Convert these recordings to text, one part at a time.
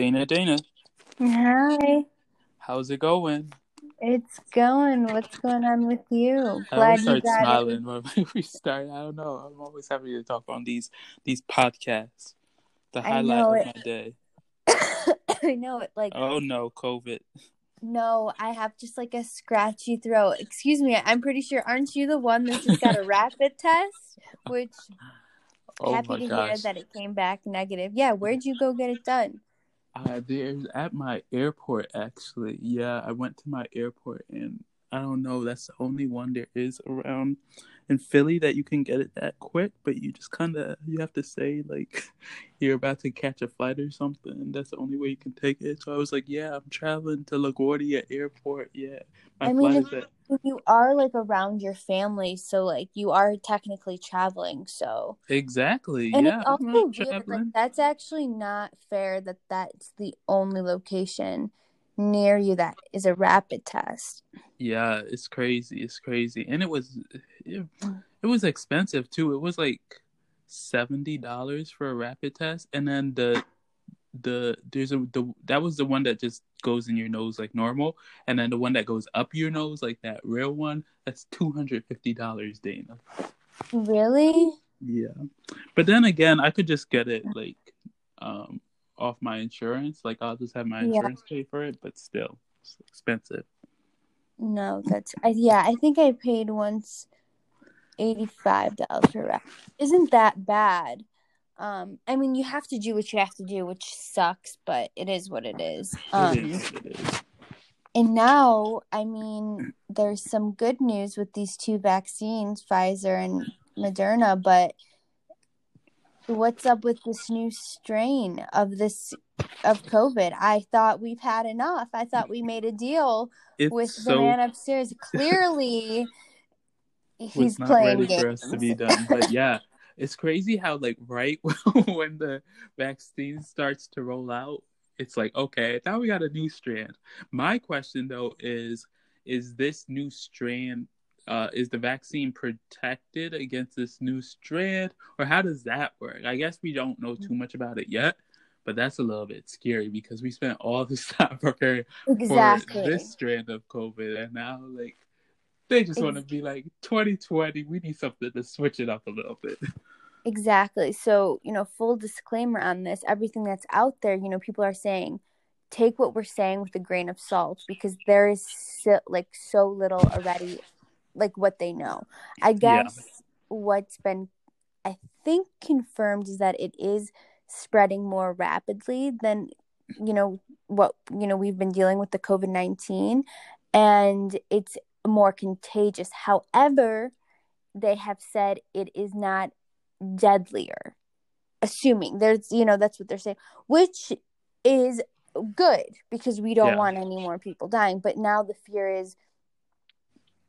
Dana, Dana, Hi, how's it going? it's going. What's going on with you? I Glad you start got smiling when we start. I don't know. I'm always happy to talk on these these podcasts. The highlight of it. my day. I know it. Like, Oh no, COVID. no, I have just like a scratchy throat. Excuse me. I'm pretty sure. Aren't you the one that just got a rapid test? Which Oh happy to hear that it came back negative. Yeah, where'd you go get it done? Uh, there's at my airport actually. Yeah, I went to my airport and I don't know. That's the only one there is around in Philly that you can get it that quick. But you just kind of you have to say like you're about to catch a flight or something. That's the only way you can take it. So I was like, yeah, I'm traveling to LaGuardia Airport. Yeah, my I mean, flight is at You are like around your family, so like you are technically traveling. So. exactly. And Yeah, it's also weird, like that's actually not fair that that's the only location near you that is a rapid test. Yeah, it's crazy. It's crazy, and it was it, it was expensive too. It was like seventy dollars for a rapid test, and then the the there's a the that was the one that just goes in your nose like normal, and then the one that goes up your nose like that real one. That's two hundred fifty dollars, Dana. Really? Yeah, but then again, I could just get it like um off my insurance. Like I'll just have my Yeah. insurance pay for it, but still, it's expensive. No, that's I, yeah. I think I paid once eighty five dollars for rapid. Isn't that bad? Um, I mean, you have to do what you have to do, which sucks, but it is what it is. It Um, is. It is. And now, I mean, there's some good news with these two vaccines, Pfizer and Moderna, but what's up with this new strain of this of COVID? I thought we've had enough. I thought we made a deal It's with the man upstairs. Clearly, he's not playing ready for us to be done. But yeah, it's crazy how like right when the vaccine starts to roll out, it's like okay, now we got a new strand. My question though is, is this new strand? Uh, is the vaccine protected against this new strand, or how does that work? I guess we don't know too much about it yet, but that's a little bit scary because we spent all this time preparing for this strand of COVID, and now like they just want to be like 2020. We need something to switch it up a little bit. Exactly. So, you know, full disclaimer on this, everything that's out there, you know, people are saying take what we're saying with a grain of salt because there is so, like so little already like what they know. I Yeah. guess what's been I think confirmed is that it is spreading more rapidly than you know what you know we've been dealing with the COVID-19 and it's more contagious. However, they have said it is not deadlier assuming there's you know that's what they're saying which is good because we don't Yeah. want any more people dying but now the fear is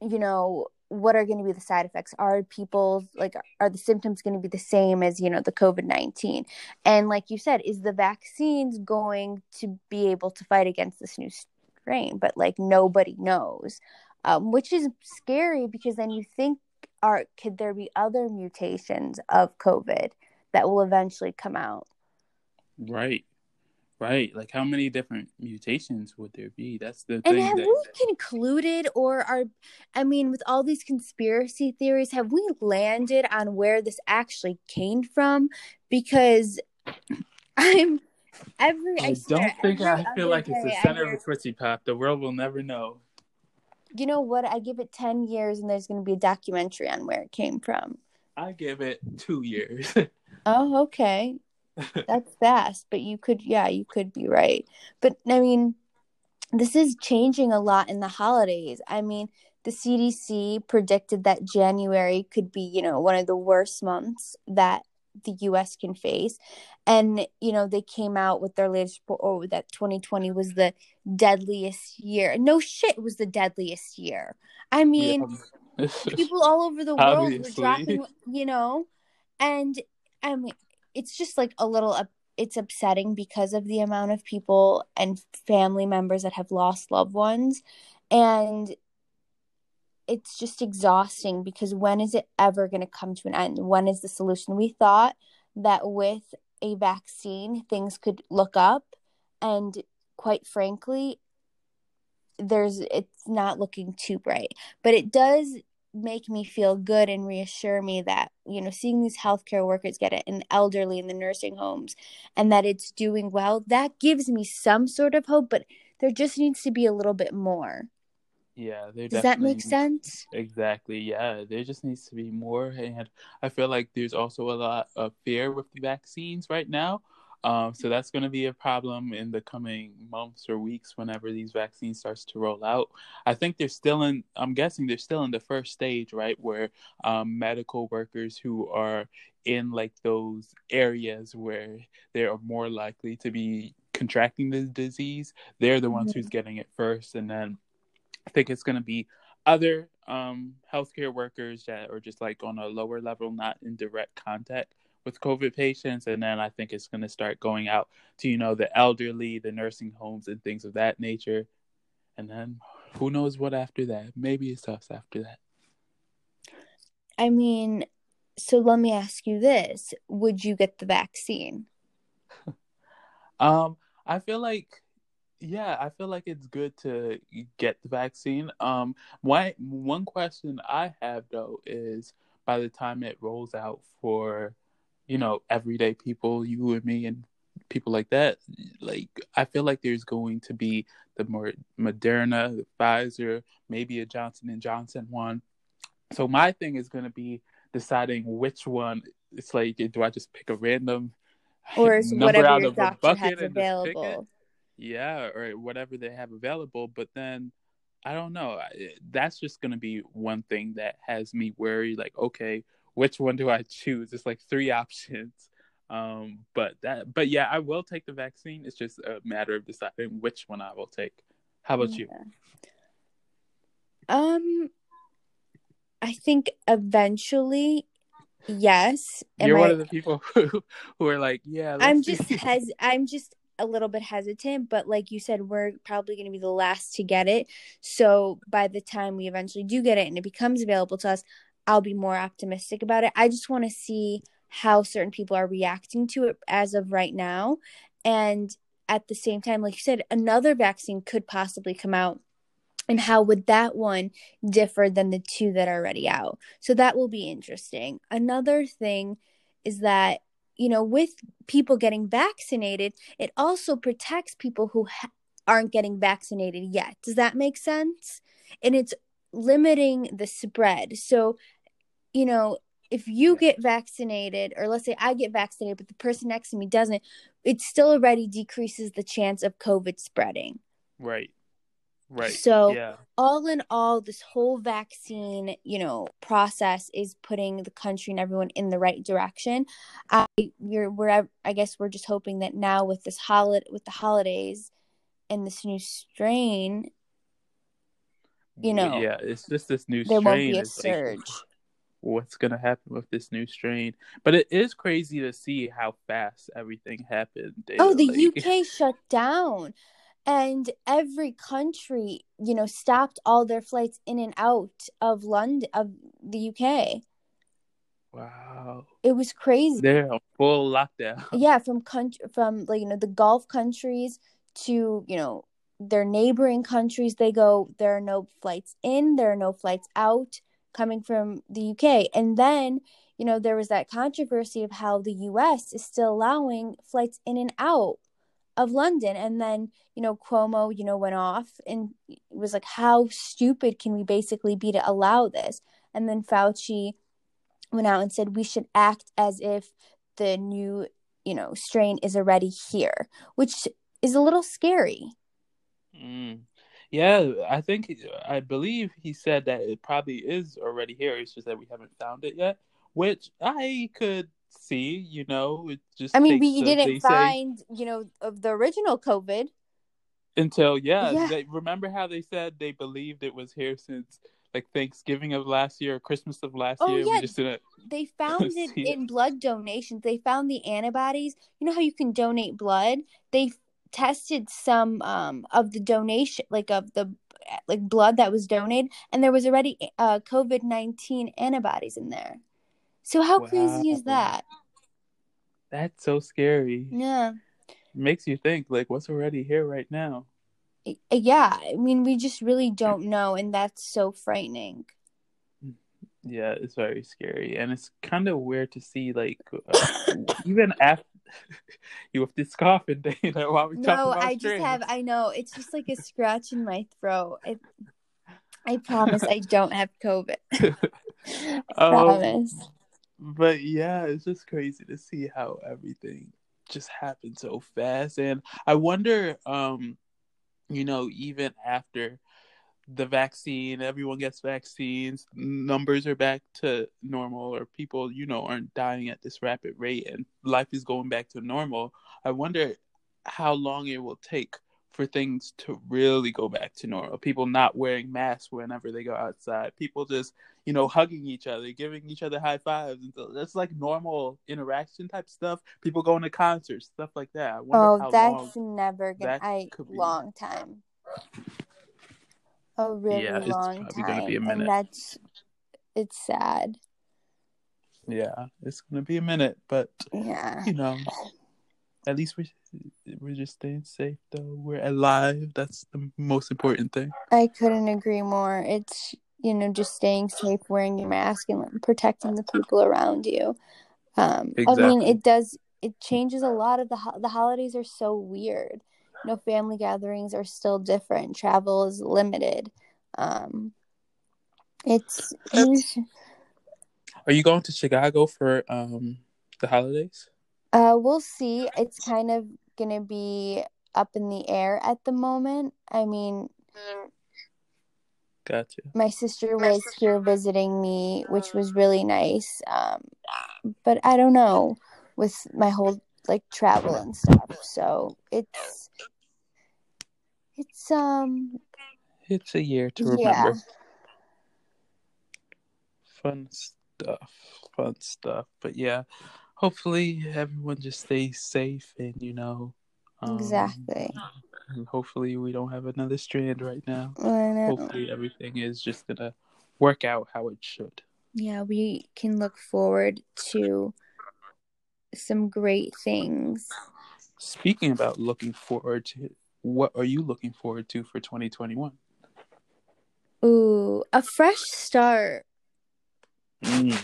you know what are going to be the side effects? Are people like are the symptoms going to be the same as you know the covid-19 and like you said is the vaccines going to be able to fight against this new strain? But like nobody knows um, which is scary because then you think are could there be other mutations of covid that will eventually come out? Right, right. Like how many different mutations would there be? That's the and thing. have That, we concluded or are i mean with all these conspiracy theories have we landed on where this actually came from because i'm every i, I swear, don't think I feel like it's the center hear, of a Tootsie Pop. The world will never know. you know what i give it 10 years and there's going to be a documentary on where it came from I give it two years. oh okay that's fast but you could yeah you could be right. But i mean this is changing a lot in the holidays. I mean the cdc predicted that january could be you know one of the worst months that the us can face. And you know they came out with their latest report oh, that 2020 was the deadliest year. No shit was the deadliest year. I mean Yeah. people all over the world were dropping you know? And i mean it's just like a little up it's upsetting because of the amount of people and family members that have lost loved ones. And it's just exhausting because when is it ever going to come to an end? When is the solution? We thought that with a vaccine things could look up. And quite frankly there's it's not looking too bright. But it does make me feel good and reassure me that you know seeing these healthcare workers get it and elderly in the nursing homes and that it's doing well that gives me some sort of hope but there just needs to be a little bit more. Yeah does that make sense? Exactly yeah there just needs to be more and i feel like there's also a lot of fear with the vaccines right now um, so that's going to be a problem in the coming months or weeks whenever these vaccines starts to roll out. I think they're still in. I'm guessing they're still in the first stage, right, where um, medical workers who are in like those areas where they are more likely to be contracting the disease, they're the ones mm-hmm. who's getting it first, and then I think it's going to be other um, healthcare workers that are just like on a lower level, not in direct contact with COVID patients, and then I think it's going to start going out to you know the elderly, the nursing homes, and things of that nature, and then who knows what after that? Maybe it's us after that. I mean, so let me ask you this: Would you get the vaccine? um, I feel like yeah, I feel like it's good to get the vaccine. Um, one one question I have though is by the time it rolls out for you know, everyday people, you and me and people like that, like I feel like there's going to be the more Moderna, the Pfizer, maybe a Johnson and Johnson one. So my thing is going to be deciding which one. It's like, do I just pick a random or number out of a bucket and available. Just pick it? Yeah, or whatever they have available. But then I don't know. That's just going to be one thing that has me worried. Like, okay, which one do I choose? It's like three options. Um, but that, but yeah, I will take the vaccine. It's just a matter of deciding which one I will take. How about yeah. you? Um, I think eventually, yes. You're one of the people who who are like, yeah. I'm just hes. I'm just a little bit hesitant, but like you said, we're probably going to be the last to get it. So by the time we eventually do get it and it becomes available to us, I'll be more optimistic about it. I just want to see how certain people are reacting to it as of right now. And at the same time, like you said, another vaccine could possibly come out. And how would that one differ than the two that are already out? So that will be interesting. Another thing is that, you know, with people getting vaccinated, it also protects people who ha- aren't getting vaccinated yet. Does that make sense? And it's limiting the spread. So, you know, if you get vaccinated, or let's say I get vaccinated, but the person next to me doesn't, it still already decreases the chance of COVID spreading. Right. Right. So, yeah. all in all, this whole vaccine, you know, process is putting the country and everyone in the right direction. I, you're, we're, I guess, we're just hoping that now with this holiday, with the holidays, and this new strain, you know, yeah, it's just this new there strain. Won't be a surge. Like, what's gonna happen with this new strain? But it is crazy to see how fast everything happened. Oh, the like... UK shut down, and every country, you know, stopped all their flights in and out of London of the UK. Wow. It was crazy. They're full lockdown. Yeah, from country from like you know the Gulf countries to you know their neighboring countries they go there are no flights in there are no flights out coming from the UK and then you know there was that controversy of how the US is still allowing flights in and out of London. And then you know Cuomo you know went off and was like how stupid can we basically be to allow this? And then Fauci went out and said we should act as if the new you know strain is already here which is a little scary Mm. Yeah, I think I believe he said that it probably is already here. It's just that we haven't found it yet, which I could see. You know, it just. I mean, we didn't find say, you know of the original COVID until yeah. yeah. They, remember how they said they believed it was here since like Thanksgiving of last year or Christmas of last oh, year. Yeah. they found it in blood donations. They found the antibodies. You know how you can donate blood? They tested some um of the donation like of the like blood that was donated and there was already uh covid-19 antibodies in there so how wow. crazy is that that's so scary yeah makes you think like what's already here right now. Yeah, I mean, we just really don't know, and that's so frightening. Yeah, it's very scary, and it's kind of weird to see like uh, even after you with this coughing, Dana. While we no, talk about I just have. I know it's just like a scratch in my throat. I, I promise I don't have COVID. I Um, promise. but yeah, it's just crazy to see how everything just happened so fast, and I wonder, um, you know, even after the vaccine, everyone gets vaccines, numbers are back to normal, or people, you know, aren't dying at this rapid rate, and life is going back to normal. I wonder how long it will take for things to really go back to normal. People not wearing masks whenever they go outside. People just, you know, hugging each other, giving each other high fives. And so that's like normal interaction type stuff. People going to concerts, stuff like that. I wonder Oh, that's never gonna. that I long time. A really Yeah, it's long probably gonna time, be a minute. and that's it's sad. Yeah, it's gonna be a minute, but Yeah. you know, at least we we're just staying safe though. We're alive. That's the most important thing. I couldn't agree more. It's you know just staying safe, wearing your mask, and protecting the people around you. Um, I mean, it does. It changes a lot of the ho- the holidays are so weird. Know, family gatherings are still different. Travel is limited. Um, it's Are you going to Chicago for um the holidays? uh, we'll see. It's kind of gonna be up in the air at the moment. I mean, Gotcha. my sister was here visiting me, which was really nice. Um, but I don't know with my whole like travel and stuff. So it's it's um It's a year to remember. yeah. Fun stuff. Fun stuff. But yeah, hopefully everyone just stays safe and you know. Um, exactly. And hopefully we don't have another strand right now. Hopefully everything is just gonna work out how it should. Yeah, we can look forward to some great things. Speaking about looking forward to, what are you looking forward to for 2021? Ooh, a fresh start. Mm.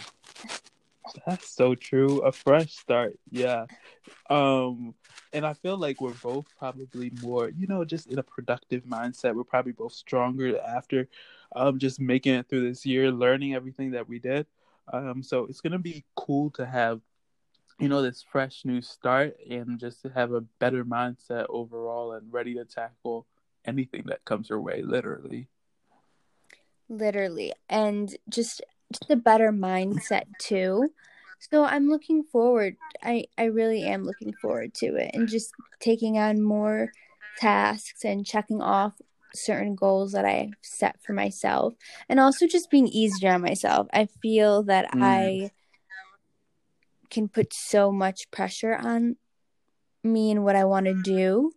That's so true. A fresh start. Yeah. Um and I feel like we're both probably more, you know, just in a productive mindset. We're probably both stronger after um just making it through this year, learning everything that we did. Um so it's going to be cool to have you know this fresh new start and just to have a better mindset overall and ready to tackle anything that comes your way literally. literally and just just a better mindset too so i'm looking forward i i really am looking forward to it and just taking on more tasks and checking off certain goals that i've set for myself and also just being easier on myself i feel that Mm. i can put so much pressure on me and what i want to do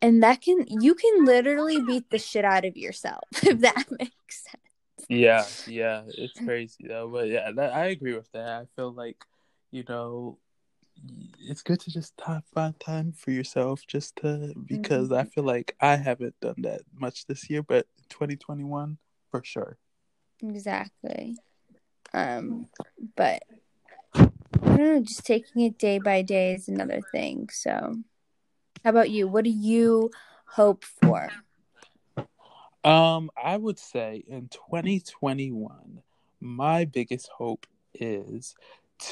and that can you can literally beat the shit out of yourself if that makes sense Yeah, yeah, it's crazy though. But yeah, that, I agree with that. I feel like, you know, it's good to just find time for yourself just to, because I feel like I haven't done that much this year, but 2021 for sure. Exactly. Um, but don't know, just taking it day by day is another thing. So, how about you? What do you hope for? Um, I would say in 2021, my biggest hope is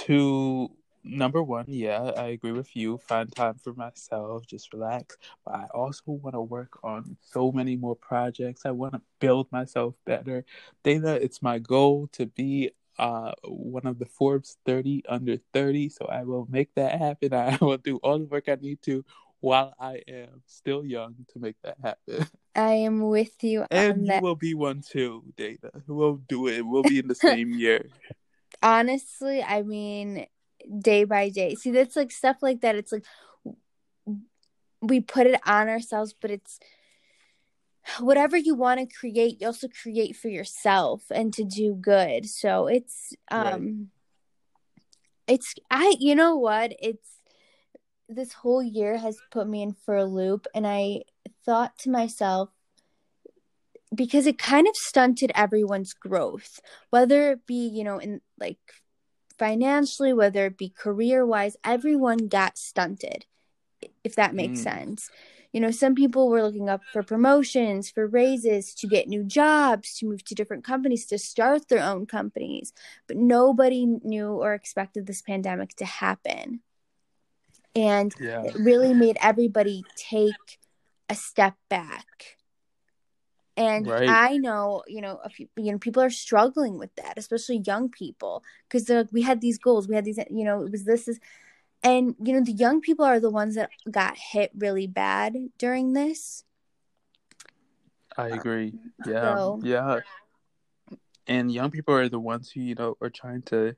to number one, yeah, I agree with you, find time for myself, just relax. But I also want to work on so many more projects. I want to build myself better. Dana, it's my goal to be uh one of the Forbes 30 under 30, so I will make that happen. I will do all the work I need to while I am still young to make that happen. I am with you And you that. will be one too, Dana. We'll do it. We'll be in the same year. Honestly, I mean, day by day. See, that's like stuff like that. It's like we put it on ourselves, but it's whatever you want to create, you also create for yourself and to do good. So it's um Right. it's I you know what? It's this whole year has put me in for a loop and I thought to myself because it kind of stunted everyone's growth, whether it be, you know, in like financially, whether it be career wise, everyone got stunted, if that makes mm. sense. You know, some people were looking up for promotions, for raises, to get new jobs, to move to different companies, to start their own companies. But nobody knew or expected this pandemic to happen. And yeah. it really made everybody take a step back and right. i know you know a few, you know people are struggling with that especially young people because like, we had these goals we had these you know it was this is and you know the young people are the ones that got hit really bad during this i agree yeah so, yeah and young people are the ones who you know are trying to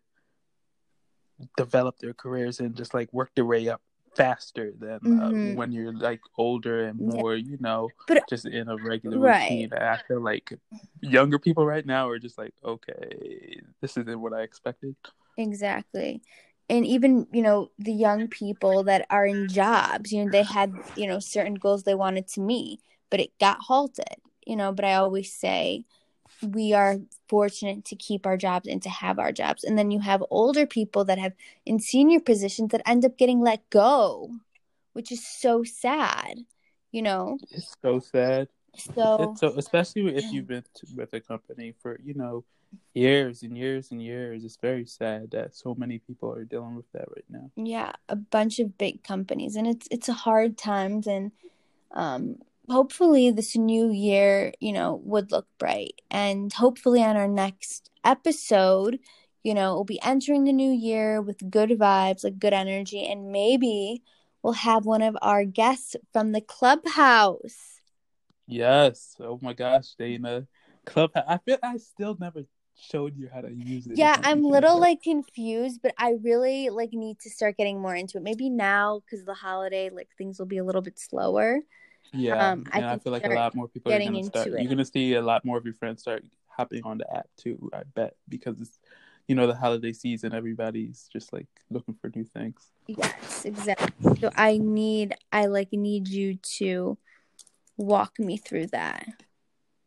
develop their careers and just like work their way up faster than uh, mm-hmm. uh, when you're like older and more, yeah. you know, but, just in a regular right. routine. I feel like younger people right now are just like, okay, this isn't what I expected. Exactly. And even, you know, the young people that are in jobs, you know, they had, you know, certain goals they wanted to meet, but it got halted, you know. But I always say, we are fortunate to keep our jobs and to have our jobs. And then you have older people that have in senior positions that end up getting let go, which is so sad, you know? It's so sad. So, so especially if you've been with a company for, you know, years and years and years. It's very sad that so many people are dealing with that right now. Yeah, a bunch of big companies and it's it's a hard times and um hopefully this new year, you know, would look bright. And hopefully on our next episode, you know, we'll be entering the new year with good vibes, like good energy, and maybe we'll have one of our guests from the clubhouse. Yes. Oh my gosh, Dana. Clubhouse. I feel I still never showed you how to use it. Yeah, I'm little like confused, but I really like need to start getting more into it. Maybe now because the holiday, like things will be a little bit slower. Yeah, um, I, I feel like a lot more people are gonna start. It. You're gonna see a lot more of your friends start hopping on the app too. I bet because it's you know the holiday season. Everybody's just like looking for new things. Yes, exactly. So I need, I like need you to walk me through that.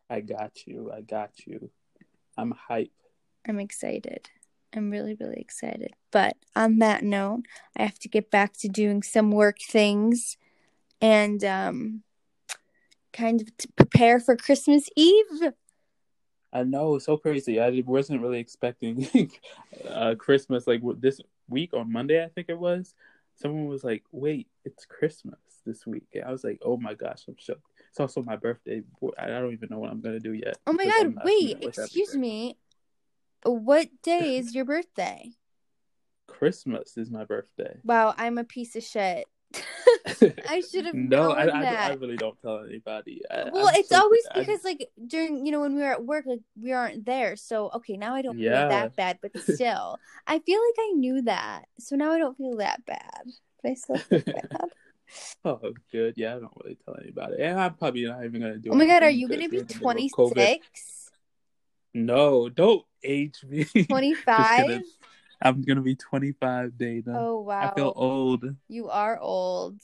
I got you. I got you. I'm hype. I'm excited. I'm really, really excited. But on that note, I have to get back to doing some work things. And um kind of to prepare for Christmas Eve. I know so crazy. I wasn't really expecting uh, Christmas like this week on Monday. I think it was. Someone was like, "Wait, it's Christmas this week." And I was like, "Oh my gosh, I'm shocked." It's also my birthday. I don't even know what I'm gonna do yet. Oh my god! Wait, excuse me. What day is your birthday? Christmas is my birthday. Wow, I'm a piece of shit. I should have no. I, I, I, really don't tell anybody. I, well, I'm it's so, always because like during you know when we were at work, like we aren't there. So okay, now I don't yeah. feel that bad, but still, I feel like I knew that. So now I don't feel that bad, but I still feel bad. oh, good. Yeah, I don't really tell anybody, and I'm probably not even gonna do. It. Oh my god, are you gonna be 26? No, don't age me. 25. I'm gonna be 25, Dana. Oh wow! I feel old. You are old.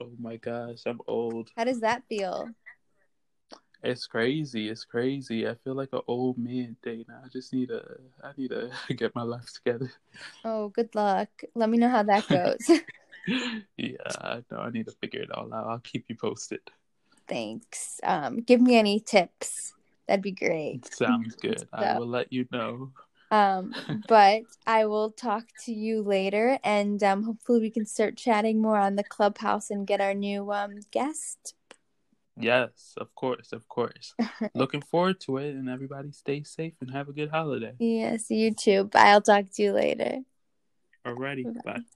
Oh my gosh, I'm old. How does that feel? It's crazy. It's crazy. I feel like an old man, Dana. I just need to. I need to get my life together. Oh, good luck. Let me know how that goes. Yeah, I know. I need to figure it all out. I'll keep you posted. Thanks. Um, give me any tips. That'd be great. Sounds good. so. I will let you know. Um, but I will talk to you later, and um, hopefully we can start chatting more on the clubhouse and get our new um, guest. Yes, of course, of course. Looking forward to it, and everybody stay safe and have a good holiday. Yes, you too. Bye. I'll talk to you later. Alrighty, bye. bye.